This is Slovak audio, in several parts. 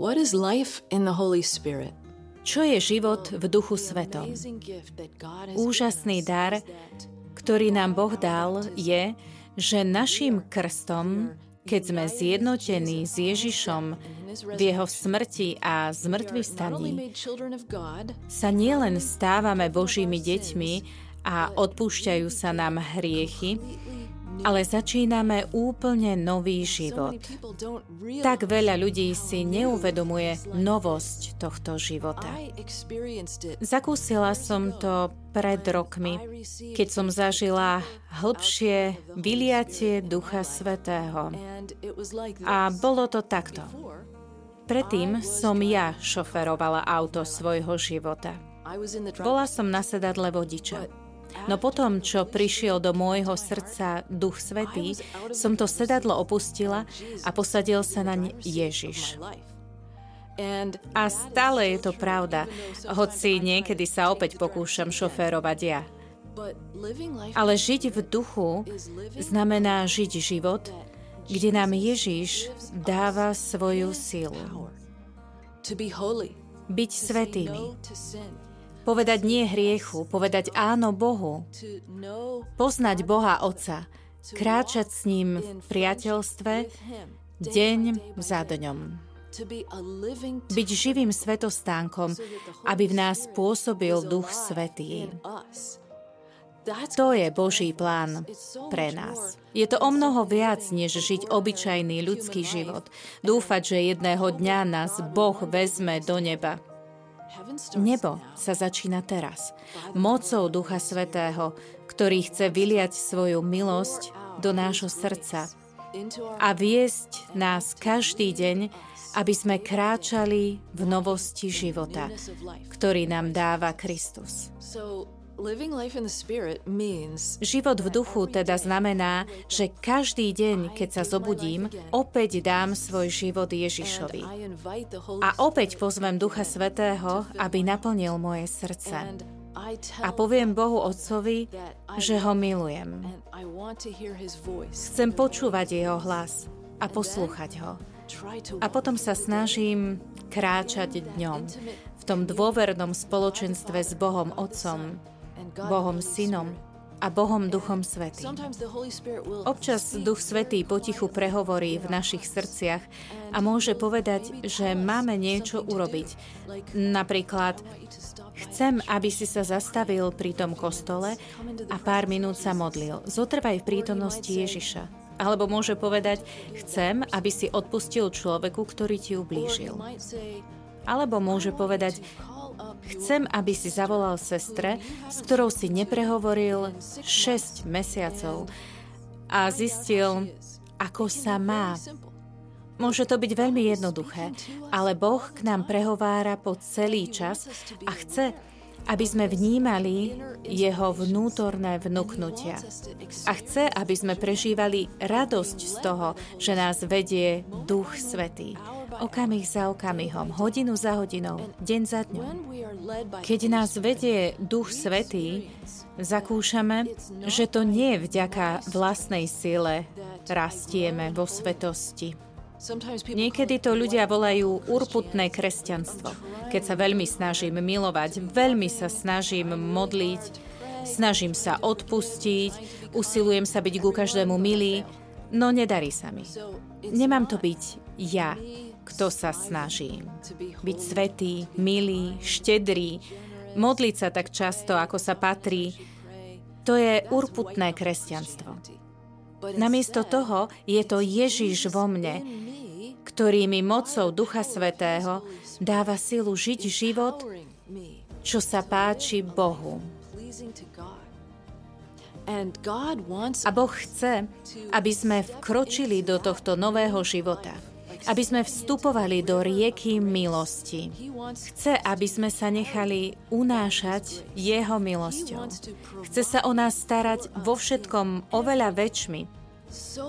What is life in the Holy Spirit? Čo je život v Duchu Svetom? Úžasný dar, ktorý nám Boh dal, je, že našim krstom, keď sme zjednotení s Ježišom v jeho smrti a zmrtvých staní, sa nielen stávame Božími deťmi a odpúšťajú sa nám hriechy, ale začíname úplne nový život. Tak veľa ľudí si neuvedomuje novosť tohto života. Zakúsila som to pred rokmi, keď som zažila hĺbšie vyliatie Ducha Svetého. A bolo to takto. Predtým som ja šoferovala auto svojho života. Bola som na sedadle vodiča. No potom, čo prišiel do môjho srdca Duch Svetý, som to sedadlo opustila a posadil sa naň Ježiš. A stále je to pravda, hoci niekedy sa opäť pokúšam šoférovať ja. Ale žiť v duchu znamená žiť život, kde nám Ježiš dáva svoju silu. Byť svetými Povedať nie hriechu, povedať áno Bohu. Poznať Boha Otca, kráčať s ním v priateľstve deň za dňom. Byť živým svetostánkom, aby v nás pôsobil Duch Svetý. To je Boží plán pre nás. Je to o mnoho viac, než žiť obyčajný ľudský život. Dúfať, že jedného dňa nás Boh vezme do neba. Nebo sa začína teraz. Mocou Ducha Svetého, ktorý chce vyliať svoju milosť do nášho srdca a viesť nás každý deň, aby sme kráčali v novosti života, ktorý nám dáva Kristus. Život v duchu teda znamená, že každý deň, keď sa zobudím, opäť dám svoj život Ježišovi. A opäť pozvem Ducha Svetého, aby naplnil moje srdce. A poviem Bohu Otcovi, že ho milujem. Chcem počúvať jeho hlas a poslúchať ho. A potom sa snažím kráčať dňom v tom dôvernom spoločenstve s Bohom Otcom, Bohom Synom a Bohom Duchom Svetým. Občas Duch Svetý potichu prehovorí v našich srdciach a môže povedať, že máme niečo urobiť. Napríklad, chcem, aby si sa zastavil pri tom kostole a pár minút sa modlil. Zotrvaj v prítomnosti Ježiša. Alebo môže povedať, chcem, aby si odpustil človeku, ktorý ti ublížil. Alebo môže povedať, Chcem, aby si zavolal sestre, s ktorou si neprehovoril 6 mesiacov a zistil, ako sa má. Môže to byť veľmi jednoduché, ale Boh k nám prehovára po celý čas a chce, aby sme vnímali jeho vnútorné vnúknutia. A chce, aby sme prežívali radosť z toho, že nás vedie Duch Svetý okamih za okamihom, hodinu za hodinou, deň za dňom. Keď nás vedie Duch Svetý, zakúšame, že to nie je vďaka vlastnej sile rastieme vo svetosti. Niekedy to ľudia volajú urputné kresťanstvo. Keď sa veľmi snažím milovať, veľmi sa snažím modliť, snažím sa odpustiť, usilujem sa byť ku každému milý, no nedarí sa mi. Nemám to byť ja, kto sa snaží byť svetý, milý, štedrý, modliť sa tak často, ako sa patrí. To je urputné kresťanstvo. Namiesto toho je to Ježiš vo mne, ktorý mi mocou Ducha Svetého dáva silu žiť život, čo sa páči Bohu. A Boh chce, aby sme vkročili do tohto nového života aby sme vstupovali do rieky milosti. Chce, aby sme sa nechali unášať Jeho milosťou. Chce sa o nás starať vo všetkom oveľa väčšmi,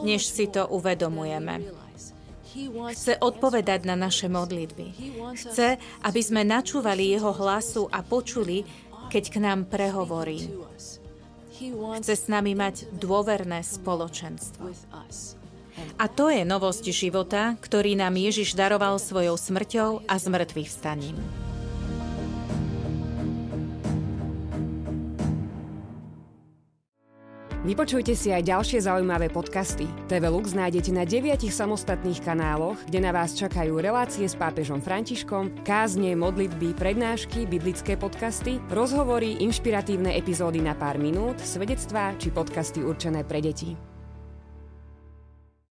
než si to uvedomujeme. Chce odpovedať na naše modlitby. Chce, aby sme načúvali Jeho hlasu a počuli, keď k nám prehovorí. Chce s nami mať dôverné spoločenstvo. A to je novosť života, ktorý nám Ježiš daroval svojou smrťou a zmrtvých vstaním. Vypočujte si aj ďalšie zaujímavé podcasty. TV Lux nájdete na deviatich samostatných kanáloch, kde na vás čakajú relácie s pápežom Františkom, kázne, modlitby, prednášky, biblické podcasty, rozhovory, inšpiratívne epizódy na pár minút, svedectvá či podcasty určené pre deti.